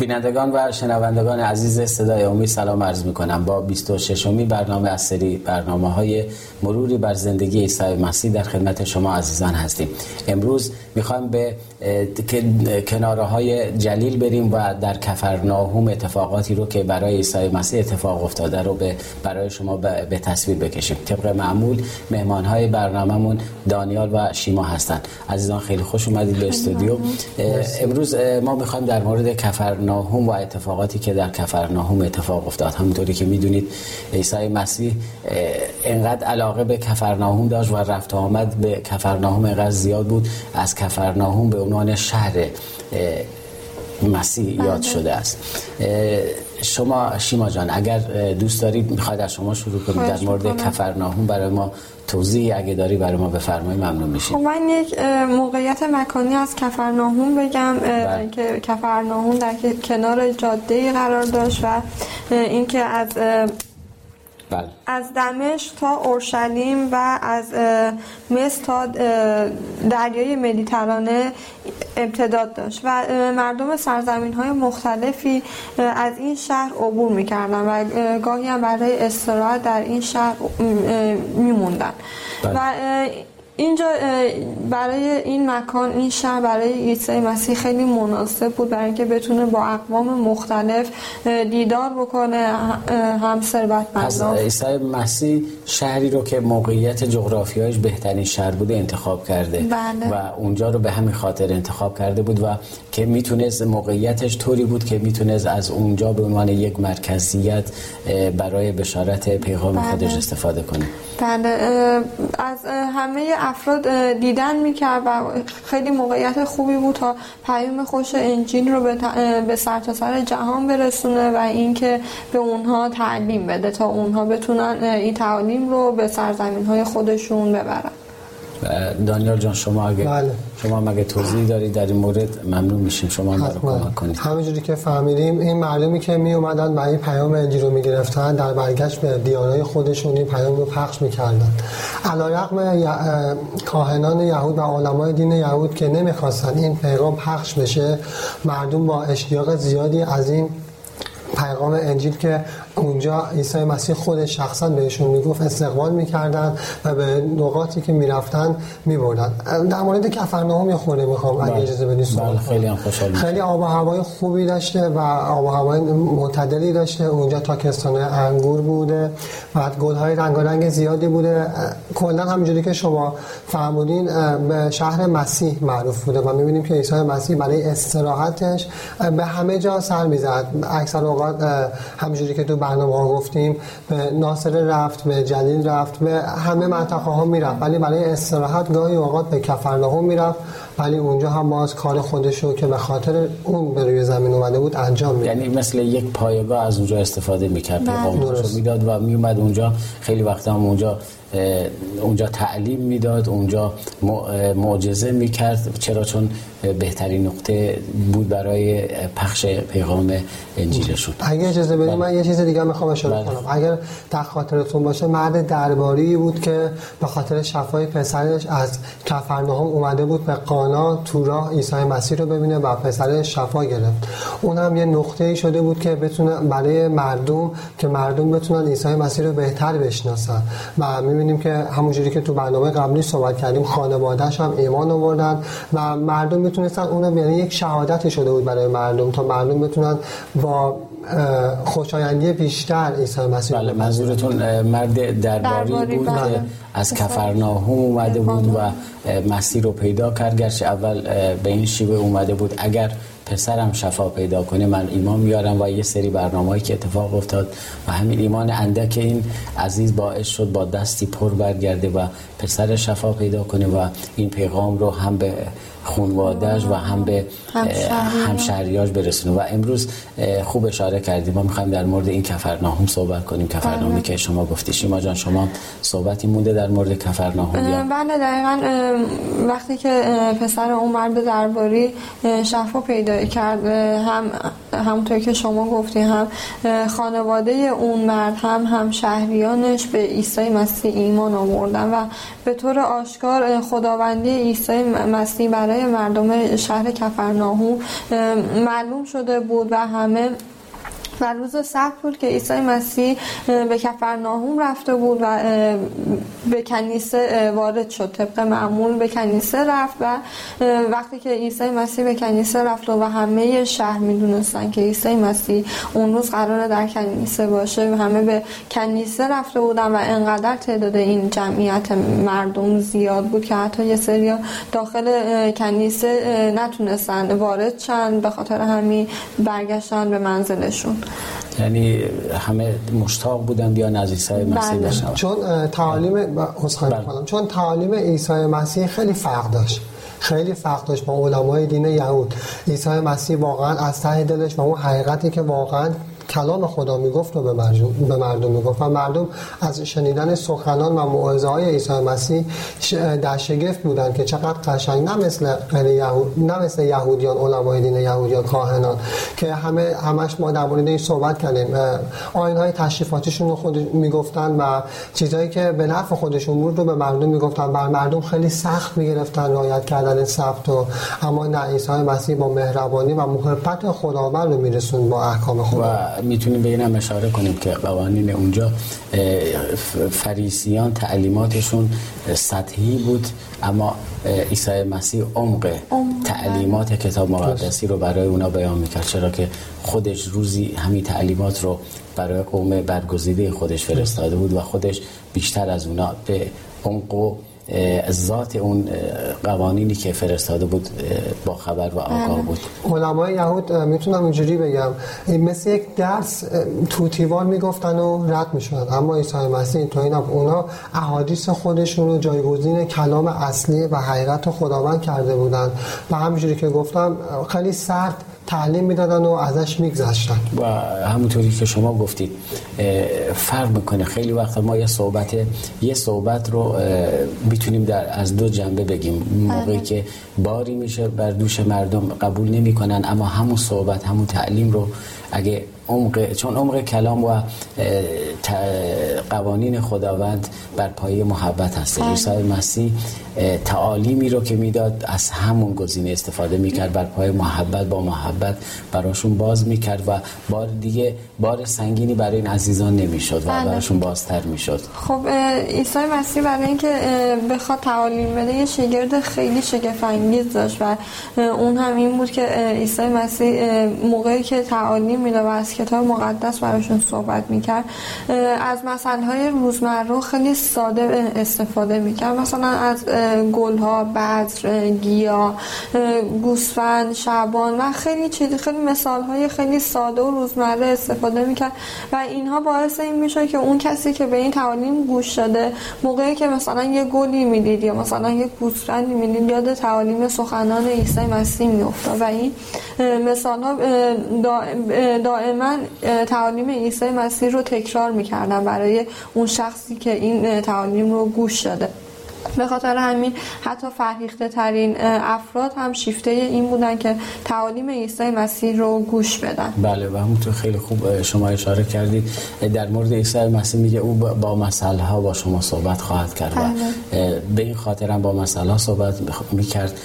بینندگان و شنوندگان عزیز صدای امید سلام عرض می کنم با 26 امی برنامه از سری برنامه های مروری بر زندگی عیسی مسیح در خدمت شما عزیزان هستیم. امروز می‌خوایم به کناره های جلیل بریم و در کفرناهوم اتفاقاتی رو که برای عیسی مسیح اتفاق افتاده رو به برای شما به تصویر بکشیم. طبق معمول مهمان های برنامهمون دانیال و شیما هستند عزیزان خیلی خوش اومدید به استودیو. امروز ما می‌خوایم در مورد کفرناهوم و اتفاقاتی که در کفرناهوم اتفاق افتاد. همونطوری که می‌دونید عیسی مسیح انقدر علاقه به کفرناهوم داشت و رفت آمد به کفرناهوم انقدر زیاد بود از کفرناهوم به عنوان شهر مسیح یاد بله. شده است. شما شیما جان اگر دوست دارید می‌خواید از شما شروع کنید. در مورد کفرناهوم برای ما توضیح اگه داری برای ما بفرمایید ممنون میشیم خب من یک موقعیت مکانی از کفرناهوم بگم بله. که کفرناهوم در کنار جاده قرار داشت و اینکه از بله. از دمشق تا اورشلیم و از مصر تا دریای مدیترانه امتداد داشت و مردم سرزمین های مختلفی از این شهر عبور می‌کردن و گاهی هم برای استراحت در این شهر میموندن بله. و اینجا برای این مکان این شهر برای عیسی مسیح خیلی مناسب بود برای اینکه بتونه با اقوام مختلف دیدار بکنه هم از عیسی مسیح شهری رو که موقعیت جغرافیایش بهترین شهر بوده انتخاب کرده بله. و اونجا رو به همین خاطر انتخاب کرده بود و که می‌تونست موقعیتش طوری بود که می‌تونست از اونجا به عنوان یک مرکزیت برای بشارت پیغام بله. خودش استفاده کنه بله از همه افراد دیدن می‌کرد و خیلی موقعیت خوبی بود تا پیام خوش انجیل رو به سرتاسر سر جهان برسونه و اینکه به اونها تعلیم بده تا اونها بتونن این تعلیم رو به سرزمین های خودشون ببرن. دانیال جان شما اگه بله. شما مگه توضیح دارید در این مورد ممنون میشیم. شما ما رو کمک کنید. همینجوری که فهمیدیم این مردمی که می اومدن برای پیام انجیل رو می‌گرفتن در برگشت به دیانای خودشون این پیام رو پخش می‌کردن علیرغم کاهنان یهود و علمای دین یهود که نمی‌خواستن این پیغام پخش بشه مردم با اشتیاق زیادی از این پیغام انجیل که اونجا عیسی مسیح خود شخصا بهشون می‌گفت استقبال می‌کردن و به نقاطی که می‌رفتن میبردن. در مورد کفرناهم یه خورده می‌خوام اگه بله. اجازه بدید بله خیلی هم خوشحال خیلی آب و هوای خوبی داشته و آب و هوای معتدلی داشته. اونجا تاکستان انگور بوده. و گلهای رنگارنگ زیادی بوده. کلا همونجوری که شما فرمودین به شهر مسیح معروف بوده و می‌بینیم که عیسی مسیح برای استراحتش به همه جا سر می‌زد. اکثر اوقات همونجوری که تو برنامه ها گفتیم به ناصر رفت به جلیل رفت به همه منطقه ها می‌رفت. ولی برای استراحت گاهی اوقات به کفرناهم می‌رفت. ولی اونجا هم باز کار خودشو که به خاطر اون به روی زمین اومده بود انجام می‌داد یعنی مثل یک پایگاه از اونجا استفاده می‌کرد بله. پیغامش می‌داد و میومد اونجا. خیلی وقتا هم اونجا اونجا تعلیم می‌داد اونجا معجزه می‌کرد. چرا؟ چون بهترین نقطه بود برای پخش پیغام انجیلشون. اگه اجازه بدید من یه چیز دیگه می‌خوام اشاره بله. کنم. اگر در خاطرتون باشه مرد درباری بود که به خاطر شفای پسرش از کفرناهم اومده بود به قانا تو راه عیسی مسیح رو ببینه و پسرش شفا گرفت. اون هم یه نقطه ای شده بود که بتونه برای مردم که مردم بتونن عیسی مسیح رو بهتر بشناسن. و می‌بینیم که همونجوری که تو برنامه قبلی صحبت کردیم خانواده‌اش هم ایمان آوردن و مردم می‌تونستن اون یعنی یک شهادتی شده بود برای مردم تا مردم بتونن با خوشایندی بیشتر عیسی مسیح بله منظورتون مرد درباری بود بله. که از کفرناهم اومده بود و مسیح رو پیدا کرد. گرچه اول به این شیوه اومده بود. اگر پسرم شفا پیدا کنه من ایمان میارم و یه سری برنامه‌ای که اتفاق افتاد و همین ایمان اندک این عزیز باعث شد با دستی پر برگرده و پسر شفا پیدا کنه و این پیغام رو هم به خونوادهش و هم به همشهریاش برسونه و امروز خوب اشاره کردیم. ما می‌خوایم در مورد این کفرناهم صحبت کنیم. کفرناهمی بله. که شما گفتی. شما جان شما صحبتی مونده در مورد کفرناهم بله دقیقا وقتی که پسر اون مرد درباری شفا پیدا کرد هم همونطور که شما گفتی هم خانواده اون مرد هم هم شهریانش به عیسی مسیح ایمان آوردن و به طور آشکار خداوندی عیسی مسیح برای مردم شهر کفرناهو معلوم شده بود و همه و روز سبت بود که عیسی مسیح به کفرناهوم رفته بود و به کنیسه وارد شد. طبق معمول به کنیسه رفت و وقتی که عیسی مسیح به کنیسه رفت و همه شهر می‌دونستن که عیسی مسیح اون روز قراره در کنیسه باشه همه به کنیسه رفته بودن و انقدر تعداد این جمعیت مردم زیاد بود که حتی یه سری داخل کنیسه نتونستن وارد چند به خاطر همین برگشتن به منزلشون. یعنی همه مشتاق بودن بیا عیسی مسیح بله. بشنون چون تعالیم بله. چون تعالیم عیسی مسیح خیلی فرق داشت. خیلی فرق داشت با علمای دین یهود. عیسی مسیح واقعا از ته دلش و اون حقیقتی که واقعا کلام خدا می‌گفت و به مردم, به مردم می‌گفت. و مردم از شنیدن سخنان و موعظه های عیسی مسیح در شگفت بودن که چقدر قشنگ. نه مثل یهود نه مثل یهودیان علمای دین یهودیان کاهنان که همه همش ما در مورد این صحبت کردیم. آیین های تشریفاتیشون رو خود می‌گفتن و چیزهایی که به نفع خودشون بود رو به مردم می‌گفتن. بر مردم خیلی سخت می‌گرفتن رعایت کردن سبت و اما نه عیسی مسیح با مهربانی و محبت خداوند رو میرسون با احکام خدا. می‌تونیم به اینم اشاره کنیم که قوانین اونجا فریسیان تعلیماتشون سطحی بود اما عیسی مسیح عمق تعلیمات کتاب مقدسی رو برای اونا بیان می‌کرد چرا که خودش روزی همین تعلیمات رو برای قوم برگزیده خودش فرستاده بود و خودش بیشتر از اونا به عمق ذات اون قوانینی که فرستاده بود با خبر و آگاه بله. بود. علمای یهود می‌تونم اینجوری بگم. مثل یک درس توتیوار می‌گفتن و رد می‌شدن. اما عیسی مسیح تو اینا اونا احادیث خودشون رو جایگزین کلام اصلی و حقیقت خداوند کرده بودن. و همینجوری که گفتم خیلی سرد تعلیم می‌دادن و ازش میگذشتن. و همونطوری که شما گفتید فرق می‌کنه. خیلی وقت ما یه صحبت یه صحبت رو می‌تونیم در از دو جنبه بگیم. موقعی بله. که باری میشه بر دوش مردم قبول نمی‌کنن اما همون صحبت همون تعلیم رو اگه عمق چون عمق کلام و قوانین خداوند بر پایه محبت هست بله. عیسی مسیح تعالیمی رو که می‌داد از همون گزینه استفاده می‌کرد بر پایه محبت با محبت براشون باز می‌کرد و بار دیگه بار سنگینی برای این عزیزان نمی‌شد و بله. براشون بازتر می‌شد خب عیسی مسیح برای اینکه بخواد تعالیم بده یه شگرد خیلی شگفت انگیز داشت و اون هم این بود که عیسی مسیح موقعی که تعالیم می‌داد و از کتاب مقدس براشون صحبت می‌کرد. از مسئله های روزمره خیلی ساده استفاده می‌کرد. مثلا از گل ها بذر گیا گوسفند شبان و خیلی چیزی خیلی مثال های خیلی ساده و روزمره استفاده می‌کرد و اینها باعث این میشه که اون کسی که به این تعالیم گوش داده موقعی که مثلا یه گلی می‌دید یا مثلا یه گوسفندی می‌دید یاد تعالیم سخنان عیسی مسیح میافتاد. و این مثال ها دائما تعالیم عیسی مسیح رو تکرار می‌کردن برای اون شخصی که این تعالیم رو گوش داده. به خاطر همین حتی فرهیخته ترین افراد هم شیفته این بودن که تعالیم عیسی مسیح رو گوش بدن. بله و همونطور خیلی خوب شما اشاره کردید. در مورد عیسی مسیح میگه او با مسئله ها با شما صحبت خواهد کرد و بله. به این خاطر هم با مسئله ها صحبت می‌کرد.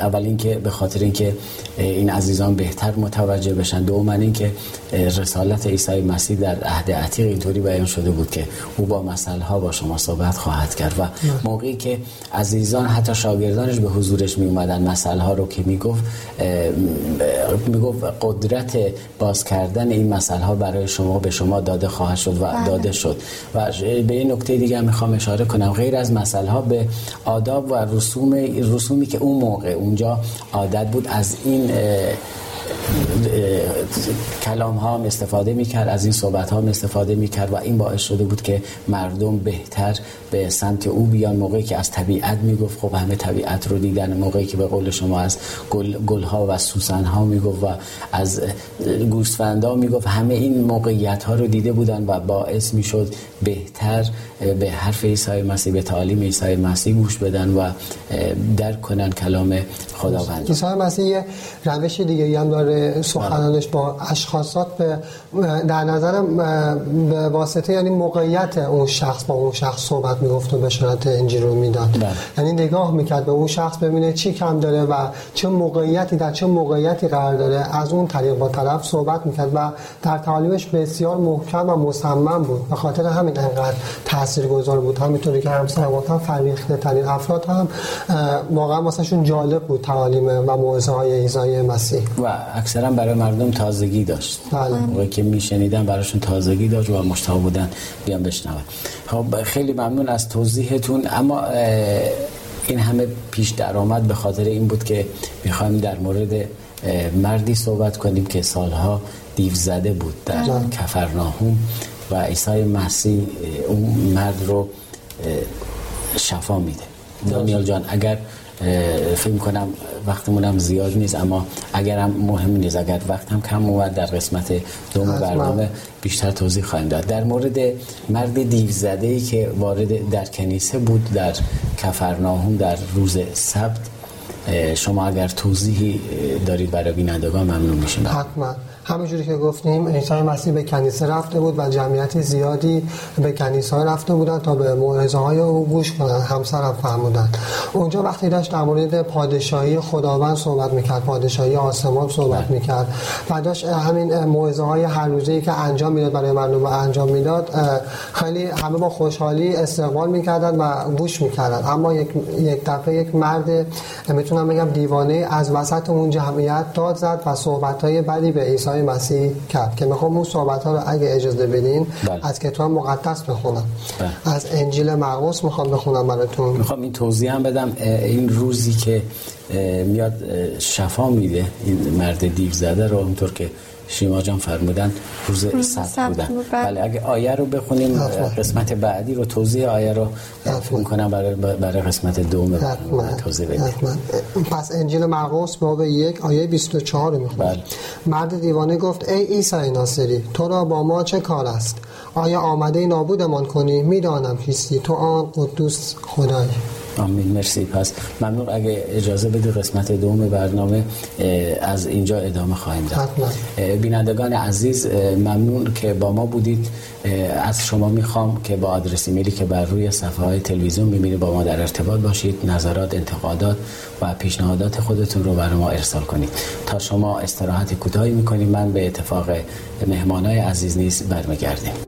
اول اینکه به خاطر اینکه این عزیزان بهتر متوجه بشن. دوم اینکه رسالت عیسی مسیح در عهد عتیق اینطوری بیان شده بود که او با مسئله ها با شما صحبت خواهد کرد و موقعی که عزیزان حتی شاگردانش به حضورش می اومدن مسئله ها رو که می‌گفت می‌گفت قدرت باز کردن این مسئله ها برای شما به شما داده خواهد شد و بله. داده شد و به این نکته دیگه می‌خوام اشاره کنم غیر از مسئله ها به آداب و رسوم رسومی که اون موقع اونجا عادت بود از این کلام ها هم استفاده می‌کرد از این صحبت ها هم استفاده می‌کرد و این باعث شده بود که مردم بهتر به سمت او بیان. موقعی که از طبیعت می‌گفت خب همه طبیعت رو دیدن. موقعی که به قول شما از گل, گل ها و سوسن ها می‌گفت و از گوسفندا می‌گفت همه این موقعیت ها رو دیده بودن و باعث می‌شد بهتر به حرف عیسی مسیح به تعالیم عیسی مسیح گوش بدن و درک کنن کلام خداوند. عیسی مسیح روش دیگه هم داره سخنانش با اشخاصات به در نظر به واسطه یعنی موقعیت اون شخص با اون شخص صحبت می‌گفت و بشارت انجیل رو می‌داد. بله. یعنی نگاه می‌کرد به اون شخص ببینه چی کم داره و چه موقعیتی در چه موقعیتی قرار داره. از اون طریق با طرف صحبت می‌کرد و در تعالیمش بسیار محکم و مصمم بود. به خاطر همین انقدر تاثیرگذار بود. همینطوری که همسر گفتم فرمیخته ترین افراد هم واقعا واسهشون جالب بود تعالیم و موعظه های عیسی مسیح. و اکثرا برای مردم تازگی داشت. بله. که میشنیدن براشون تازگی داشت و مشتاق بودن بیان بشنون. خب خیلی ممنون از توضیحتون. اما این همه پیش درآمد به خاطر این بود که می‌خوایم در مورد مردی صحبت کنیم که سالها دیو زده بود در بله. کفرناهوم و عیسی مسیح اون مرد رو شفا میده. دانیال جان اگر فکر کنم وقتمون زیاد نیست اما اگر هم مهم نیست اگر وقت هم کم اومد در قسمت دوم برنامه بیشتر توضیح خواهیم داد. در مورد مرد دیو زده ای که وارد در کنیسه بود در کفرناهوم در روز سبت شما اگر توضیحی دارید برای بینندگان ممنون میشیم. حتما. همونجوری که گفتیم عیسی مسیح به کنیسه رفته بود و جمعیت زیادی به کنیسه رفته بودن تا به موعظه های او گوش کنن همسرم فرمودن اونجا وقتی داشت در مورد پادشاهی خداوند صحبت می‌کرد پادشاهی آسمان صحبت بله. می‌کرد و داشت همین موعظه های هر روزه که انجام می‌داد برای مردم انجام می‌داد خیلی همه با خوشحالی استقبال می‌کردن و گوش می‌کردن اما یک یک دفعه یک مرد می‌تونم بگم دیوانه از وسط اون جمعیت داد زد و صحبت های بدی به عیسی عیسی مسیح کرد که می‌خوام اون صحبت ها رو اگه اجازه بدین بله. از کتاب مقدس بخونم بله. از انجیل مرقس می‌خوام بخونم براتون می‌خوام این توضیح هم بدم این روزی که میاد شفا میده این مرد دیو زده رو اونطور که شیما جان فرمودن روز سبت بودن. بله. اگه آیه رو بخونیم قسمت بعدی رو توضیح آیه رو فکر کنم برای, برای قسمت دوم توضیح بدیم پس انجیل مرقس باب یک آیه 24 رو می‌خونیم. بله. مرد دیوانه گفت ای عیسی ناصری تو را با ما چه کار است؟ آیا آمده نابودمان کنی؟ می‌دانم کیستی تو آن قدوس خدایی. آمین مرسی. پس ممنون. اگه اجازه بده قسمت دوم برنامه از اینجا ادامه خواهیم داد. بینندگان عزیز ممنون که با ما بودید. از شما می‌خوام که با آدرس ایمیلی که بر روی صفحه های تلویزیون می‌بینید با ما در ارتباط باشید نظرات انتقادات و پیشنهادات خودتون رو برای ما ارسال کنید. تا شما استراحت کوتاهی می‌کنیم من به اتفاق مهمانای عزیز نیز برمیگردیم.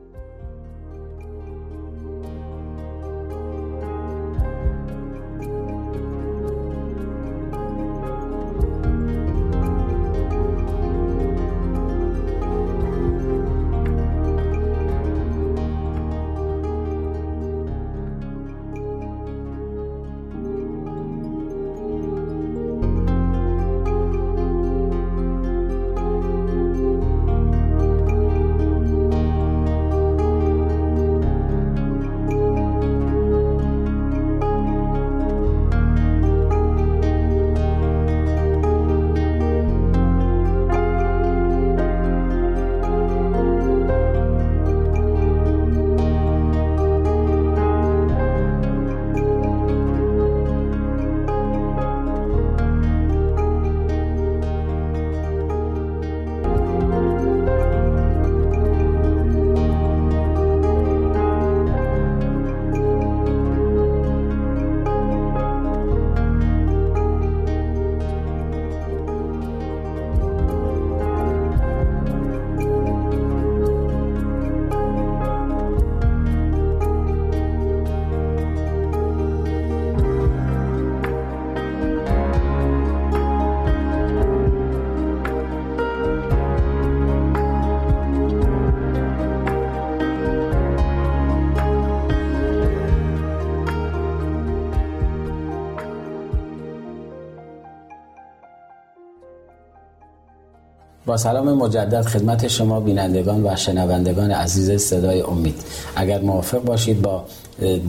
با سلام مجدد خدمت شما بینندگان و شنوندگان عزیز صدای امید. اگر موافق باشید با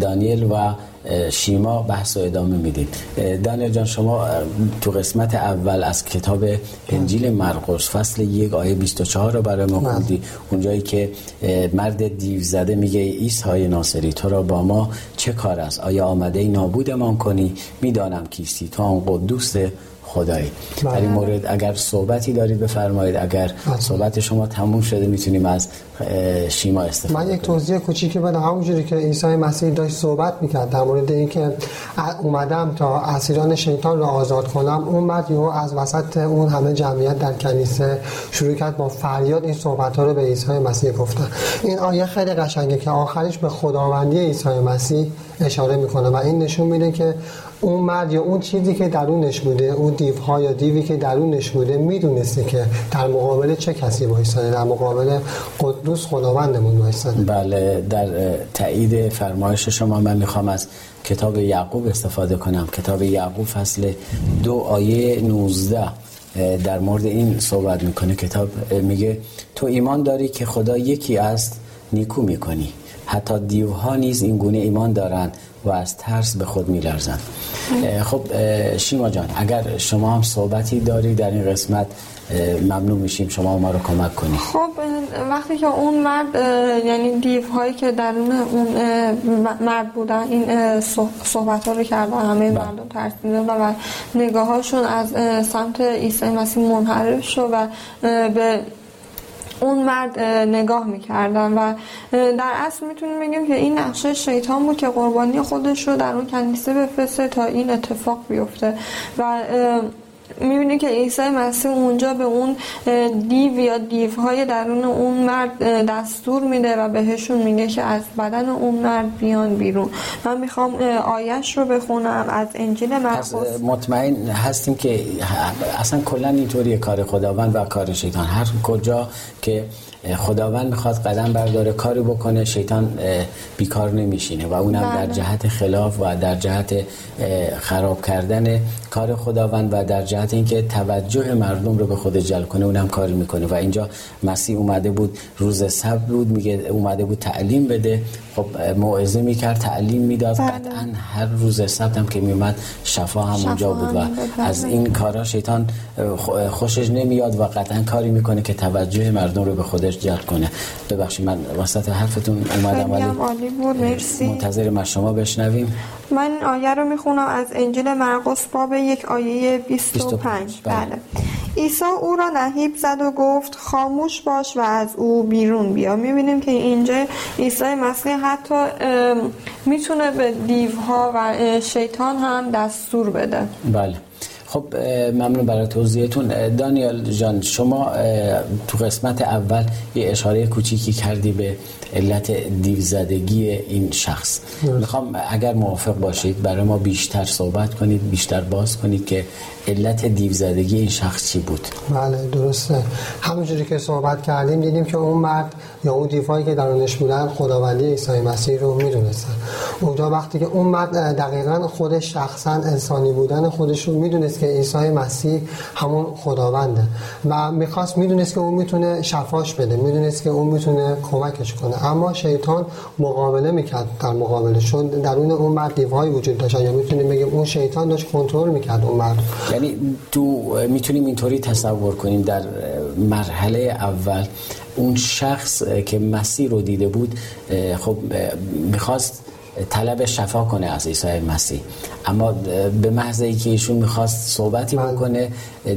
دانیل و شیما بحث و ادامه می‌دید. دانیل جان شما تو قسمت اول از کتاب انجیل مرقس فصل یک آیه 24 رو برای ما خوندی. اونجایی که مرد دیو زده میگه عیسی ناصری تو را با ما چه کار است؟ آیا آمده نابودمان کنی؟ می‌دانم کیستی. تو آن قدوس خدایی. در این بله. مورد اگر صحبتی دارید بفرمایید. اگر بله. صحبت شما تموم شده می‌تونیم از شیما استفاده من یک توضیح کوچیکی بدم. همونجوری که عیسی مسیح داشت صحبت می‌کرد در مورد اینکه اومدم تا اسیران شیطان را آزاد کنم. اون بعد یهو از وسط اون همه جمعیت در کنیسه شروع کرد با فریاد این صحبت ها رو به عیسی مسیح گفتن. این آیه خیلی قشنگه که آخرش به خداوندی عیسی مسیح اشاره می‌کنه و این نشون میده که اون مرد یا اون چیزی که درونش بوده اون دیوها یا دیوی که درونش بوده می‌دونسته که در مقابل چه کسی وایساده در مقابل قدوس خداوندمون وایساده. بله در تایید فرمایش شما من می‌خوام از کتاب یعقوب استفاده کنم. کتاب یعقوب فصل دو آیه 19 در مورد این صحبت می‌کنه. کتاب میگه تو ایمان داری که خدا یکی است نیکو می‌کنی. حتی دیوها نیز این گونه ایمان دارند و از ترس به خود میلرزند خب شیما جان اگر شما هم صحبتی داری در این قسمت ممنون میشیم شما ما رو کمک کنید خب وقتی که اون مرد یعنی دیو هایی که درون اون مرد بودن این صحبت ها رو کردن همه بله. مردم ترسیده و نگاهاشون از سمت عیسی مسیح منحرف شد و به اون مرد نگاه می‌کردن و در اصل می‌تونیم بگیم که این نقشه شیطان بود که قربانی خودش رو در اون کنیسه بفرسته تا این اتفاق بیفته و می‌بینی که عیسی مسیح اونجا به اون دیو یا دیوهای درون اون مرد دستور میده و بهشون میگه که از بدن اون مرد بیان بیرون. من می‌خوام آیش رو بخونم از انجیل مرقس مطمئن هستیم که اصلا کلا اینطوری کار خداوند و کار شیطان. هر کجا که خداوند می‌خواد قدم برداره کاری بکنه شیطان بیکار نمیشینه. و اونم در بله. جهت خلاف و در جهت خراب کردن کار خداوند و در جهت اینکه توجه مردم رو به خود جلب کنه اونم کاری می‌کنه. و اینجا مسیح اومده بود روز سبت بود میگه اومده بود تعلیم بده. خب موعظه می‌کرد تعلیم می‌داد. بله. قطعا هر روز سبت هم که میومد شفا هم اونجا بود و از این کارا شیطان خوشش نمیاد و قطعا کاری می‌کنه که توجه مردم رو به خودش جلب کنه. ببخشید من وسط حرفتون اومدم ولی منتظر ما شما بشنویم. من آیه رو می‌خونم از انجیل مرقس باب یک آیه 25 بله, بله. عیسی او را نهیب زد و گفت خاموش باش و از او بیرون بیا. می‌بینیم که اینجا عیسی مسیح حتی می‌تونه به دیوها و شیطان هم دستور بده. بله. خب ممنون برای توضیحتون. دانیال جان شما تو قسمت اول یه اشاره کوچیکی کردی به علت دیوزدگی این شخص. می‌خوام اگر موافق باشید برای ما بیشتر صحبت کنید بیشتر باز کنید که علت دیوزدگی این شخص چی بود. بله درسته. همونجوری که صحبت کردیم دیدیم که اون مرد یا اون دیوایی که درونش بودن خداوندی عیسی مسیح رو می‌دونستن. اونجا وقتی که اون مرد دقیقا خودش شخصا انسانی بودن خودش رو می‌دونست که عیسی مسیح همون خداونده. و می‌خواست می‌دونست که اون می‌تونه شفاش بده می‌دونست که اون می‌تونه کمکش کنه. اما شیطان مقابله می‌کرد در مقابلشون درون اون مرد دیوهای وجود داشت. یا می‌تونیم بگیم اون شیطان داشت کنترل می‌کرد اون مرد. یعنی تو می‌تونیم اینطوری تصور کنیم در مرحله اول اون شخص که مسیح رو دیده بود خب می‌خواست طلب شفا کنه از عیسی مسیح اما به محض اینکه ایشون می‌خواست صحبتی بله. بکنه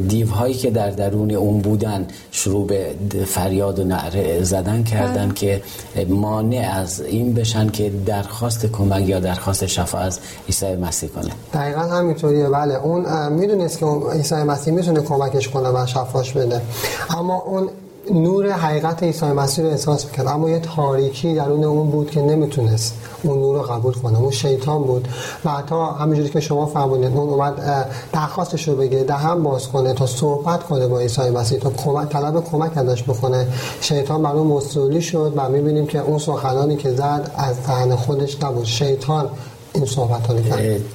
دیوهایی که در درون اون بودن شروع به فریاد و نعره زدن کردن بله. که مانع از این بشن که درخواست کمک یا درخواست شفا از عیسی مسیح کنه دقیقا همینطوریه بله اون می‌دونست که عیسی مسیح می‌تونه کمکش کنه و شفاش بده اما اون نور حقیقت عیسی مسیح رو احساس می‌کرد. اما یه تاریکی درون اون بود که نمی‌تونست اون نور رو قبول کنه. اون شیطان بود. و حتی همینجوری که شما فرمودید اون اومد درخواستش رو بگه دهن باز کنه تا صحبت کنه با عیسی مسیح تا کمک طلب کمک ازش بکنه. شیطان اون مصولی شد و می‌بینیم که اون سخنانی که زد از دهن خودش نبود. شیطان این صحبت ها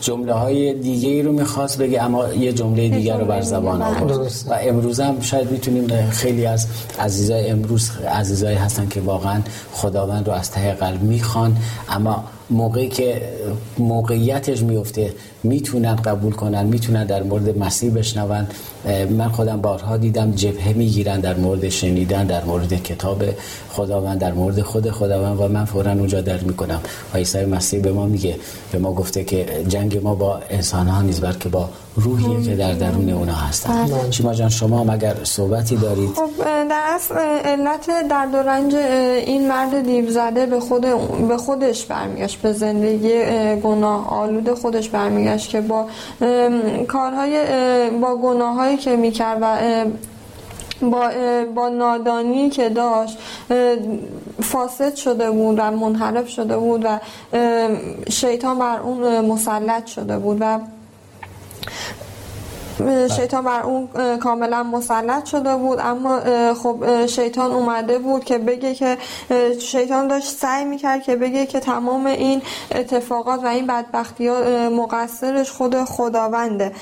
جمله های دیگه ای رو می‌خواست بگه اما یه جمله دیگر رو بر زبان آورد. و امروز هم شاید می‌تونیم خیلی از عزیزای امروز عزیزایی هستن که واقعا خداوند رو از ته قلب می‌خوان اما موقعی که موقعیتش میفته می‌تونن قبول کنن می‌تونن در مورد مسیح بشنون. من خودم بارها دیدم جبهه می‌گیرن در مورد شنیدن در مورد کتاب خداوند در مورد خود خداوند و من فورا اونجا در می‌کنم. و عیسی مسیح به ما میگه به ما گفته که جنگ ما با انسان ها نیست بلکه با روحیه که در درون اونا هستن. بله. شما جان شما مگر صحبتی دارید. خب در اصل علت درد و رنج این مرد دیو زده به خود به خودش برمیگشت به زندگی گناه آلود خودش برمیگشت که با کارهای با گناهایی که می‌کرد و با, با نادانی که داشت فاسد شده بود و منحرف شده بود و شیطان بر اون مسلط شده بود و. شیطان بر اون کاملا مسلط شده بود اما خب شیطان اومده بود که بگه که شیطان داشت سعی می‌کرد که بگه که تمام این اتفاقات و این بدبختی ها مقصرش خود خداونده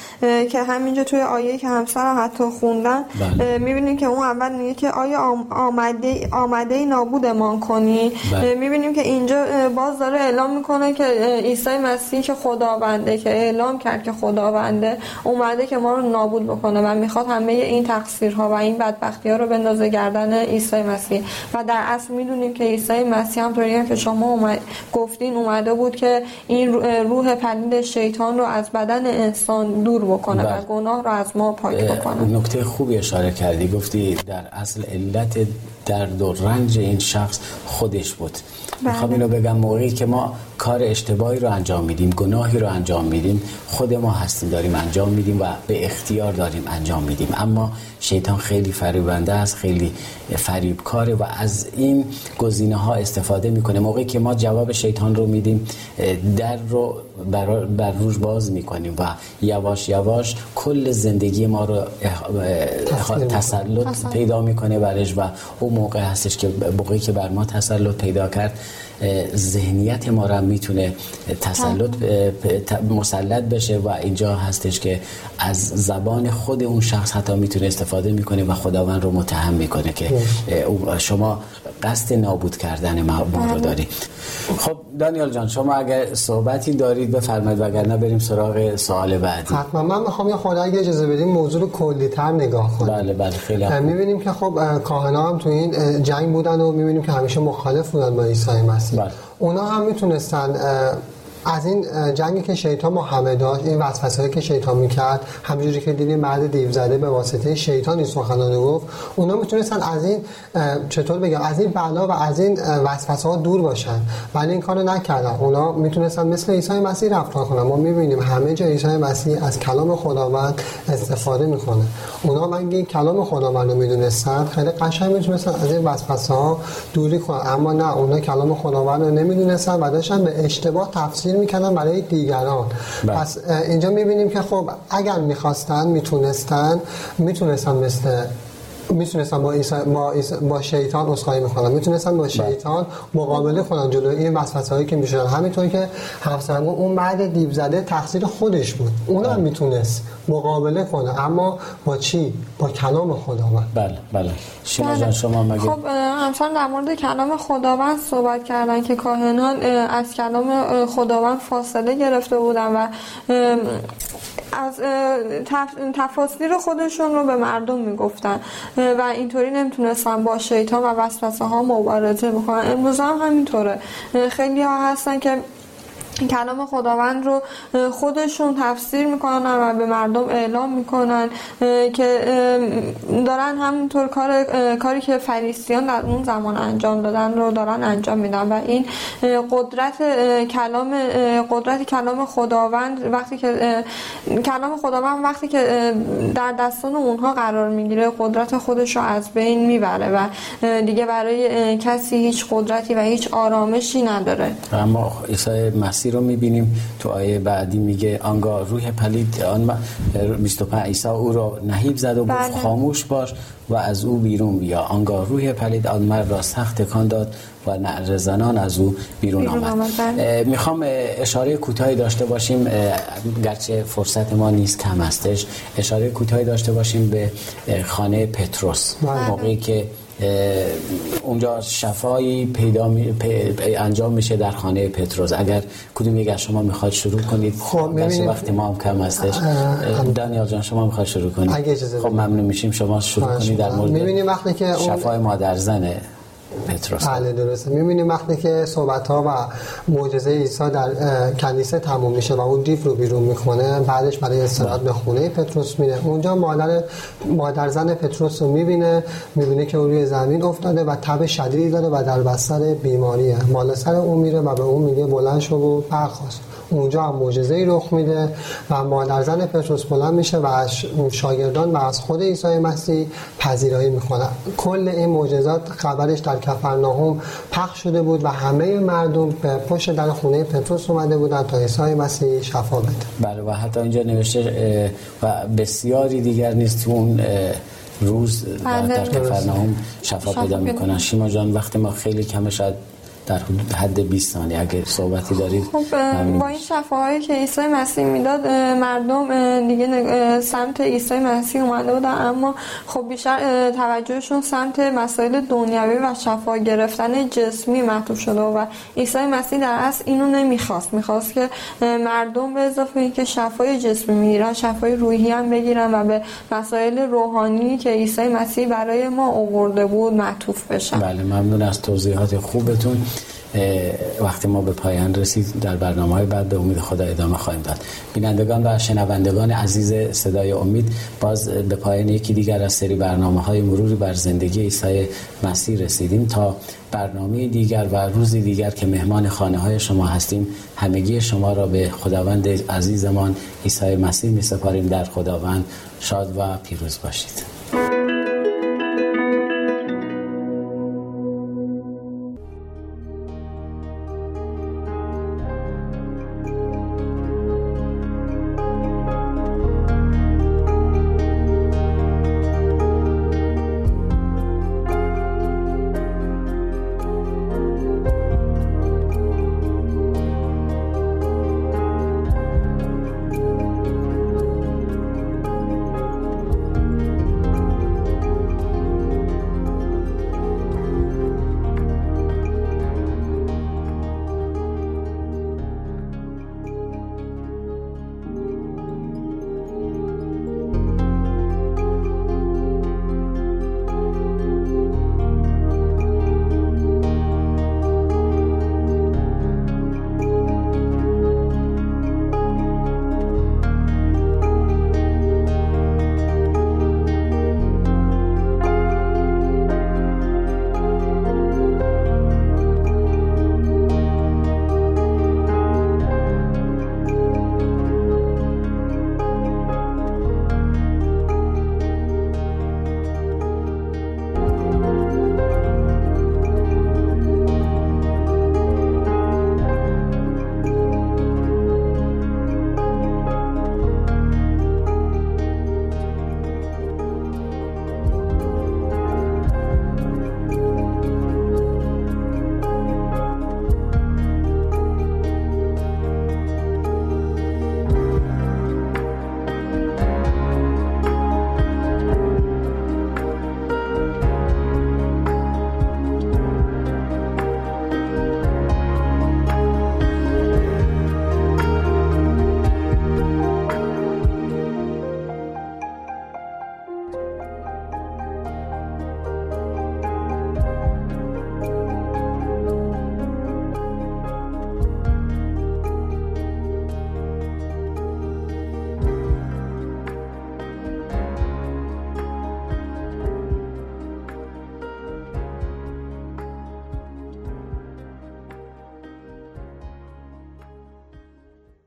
که همینجا توی آیه که همسر حتی خوندن بله. می‌بینیم که اون اول میگه که آیا آمده آمده نابودمان کنی بله. می‌بینیم که اینجا باز داره اعلام می‌کنه که عیسی مسیح که خداونده که اعلام کرد که خداونده اومده که ما رو نابود بکنه و می‌خواد همه این تقصیرها و این بدبختی ها رو بندازه گردن عیسی مسیح. و در اصل می‌دونیم که عیسی مسیح هم طوری که شما اومد گفتین اومده بود که این روح پلید شیطان رو از بدن انسان دور بکنه و بله. گناه رو از ما پاک بکنه. نکته خوبی اشاره کردی. گفتی در اصل علت درد و رنج این شخص خودش بود. بله. می‌خوام اینو بگم موقعی که ما کار اشتباهی رو انجام میدیم گناهی رو انجام میدیم خود ما هستیم داریم انجام میدیم و به اختیار داریم انجام میدیم. اما شیطان خیلی فریبنده است خیلی فریبکاره و از این گزینه ها استفاده می‌کنه. موقعی که ما جواب شیطان رو میدیم در رو بر, بر روش باز می‌کنیم و یواش یواش کل زندگی ما رو تسلط پیدا می‌کنه برش و اون موقع هستش که موقعی که بر ما تسلط پیدا کرد ذهنیت ما را می‌تونه تسلط مسلط بشه و اینجا هستش که از زبان خود اون شخص حتی می‌تونه استفاده می‌کنه و خداوند رو متهم می‌کنه که شما قصد نابود کردن ما رو بله. داری. خب دانیال جان شما اگر صحبتی دارید بفرمایید وگرنه بریم سراغ سوال بعدی. حتما. من می‌خوام یه خورده اگه اجازه بدیم موضوع رو کلی‌تر نگاه کنیم بله بله خیلی می‌بینیم که خب کاهنا هم تو این جنگ بودن و می‌بینیم که همیشه مخالف بودن با عیسی مسیح. بله. اونا هم می‌تونستن از این جنگی که شیطان با همه داشت این وسوسه‌ای که شیطان می‌کرد همونجوری که دیدیم مرد دیو زده به واسطه شیطان این سخنان گفت اونا می‌تونستن از این چطور بگم از این بلا و از این وسوسه ها دور باشن. ولی این کارو نکردن. اونا می‌تونستن مثل عیسی مسیح رفتار کنن. ما می‌بینیم همه جا عیسی مسیح از کلام خداوند استفاده می‌کنه. اونا من کلام خداوند رو می‌دونستن خیلی قشنگ می‌تونستن از این وسوسه ها دوری کنن. اما نه اونا کلام خداوند رو نمی‌دونستن و داشتن به اشتباه تفسیر می‌کنن برای دیگران بله. پس اینجا می‌بینیم که خب اگر می‌خواستن می‌تونستن می‌تونستن مثل می‌تونستن با, با, با شیطان اسخای می‌کنن می‌تونستن با بله. شیطان مقابله کنن جلو این وسوسه هایی که می‌شدن. همینطور که هفسرمون اون مرد دیو زده تقصیر خودش بود. اون هم بله. می‌تونست مقابله کنه. اما با چی؟ با کلام خداوند. بله بله. شما جان شما مگه خب همچنان در مورد کلام خداوند صحبت کردن که کاهنان از کلام خداوند فاصله گرفته بودن و از تفاصیل خودشون رو به مردم می‌گفتن. و اینطوری نمی‌تونستن با شیطان و وسوسه ها مبارزه بکنن. امروز هم همینطوره. خیلی ها هستن که کلام خداوند رو خودشون تفسیر می‌کنن و به مردم اعلام می‌کنن که دارن همونطور کار کاری که فریسیان در اون زمان انجام دادن رو دارن انجام میدن و این قدرت کلام قدرت کلام خداوند وقتی که کلام خداوند وقتی که در دستان اونها قرار می‌گیره قدرت خودش رو از بین می‌بره و دیگه برای کسی هیچ قدرتی و هیچ آرامشی نداره. اما عیسی مسیح مسیح رو می‌بینیم تو آیه بعدی میگه آنگاه روح پلید آن 25 عیسی او رو نهیب زد و گفت بله. خاموش باش و از او بیرون بیا آنگاه روح پلید آن مرد را سخت تکان داد و نعر زنان از او بیرون, آمد بله. می‌خوام اشاره کوتاهی داشته باشیم گرچه فرصت ما نیست کم هستش اشاره کوتاهی داشته باشیم به خانه پتروس بله. موقعی که اونجا شفایی پیدا می... انجام میشه در خانه پتروس اگر کدوم یک از شما می‌خواد شروع کنید خب وقتی ما هم کم هستش. دانیال جان شما می‌خواد شروع کنید. خب ممنون میشیم. شما شروع کنید در مورد وقتی که شفای مادر زنه بله درسته. می‌بینیم وقتی که صحبت ها و معجزه عیسی در کنیسه تموم میشه و اون دیو رو بیرون می‌کنه بعدش برای استراحت به خونه پتروس میره. اونجا مادر مادر زن پتروس رو می‌بینه می‌بینه که اون روی زمین افتاده و تب شدیدی داره و در بستر بیماریه. مال سر اون میره و به اون میگه بلند شو و برخواست اونجا هم معجزه رخ میده و مادر زن پتروس بلند میشه و از شاگردان و از خود عیسی مسیح پذیرایی می‌کنن. کل این معجزات خبرش در کفرناهم پخش شده بود و همه مردم به پشت در خونه پتروس اومده بودن تا عیسی مسیح شفا بده. بله و حتی اینجا نوشته و بسیاری دیگر نیست تو اون روز در, بله. در کفرناهم شفا پیدا می‌کنن. شیما جان وقتی ما خیلی کمه شاید در حد 20 ثانیه. اگه صحبتی دارید خب با این شفاهایی که عیسی مسیح می‌داد مردم دیگه سمت عیسی مسیح اومده بودن اما خب بیشتر توجهشون سمت مسائل دنیوی و شفا گرفتن جسمی معطوف شده و عیسی مسیح در اصل اینو نمی‌خواست. می‌خواست که مردم به اضافه اینکه شفای جسمی می‌گیرن شفای روحی هم بگیرن و به مسائل روحانی که عیسی مسیح برای ما آورده بود معطوف بشن. بله ممنون از توضیحات خوبتون. وقتی ما به پایان رسید در برنامه های بعد به امید خدا ادامه خواهیم داد. بینندگان و شنوندگان عزیز صدای امید باز به پایان یکی دیگر از سری برنامه های مروری بر زندگی عیسی مسیح رسیدیم تا برنامه دیگر و روزی دیگر که مهمان خانه های شما هستیم همگی شما را به خداوند عزیزمان عیسی مسیح می سپاریم. در خداوند شاد و پیروز باشید.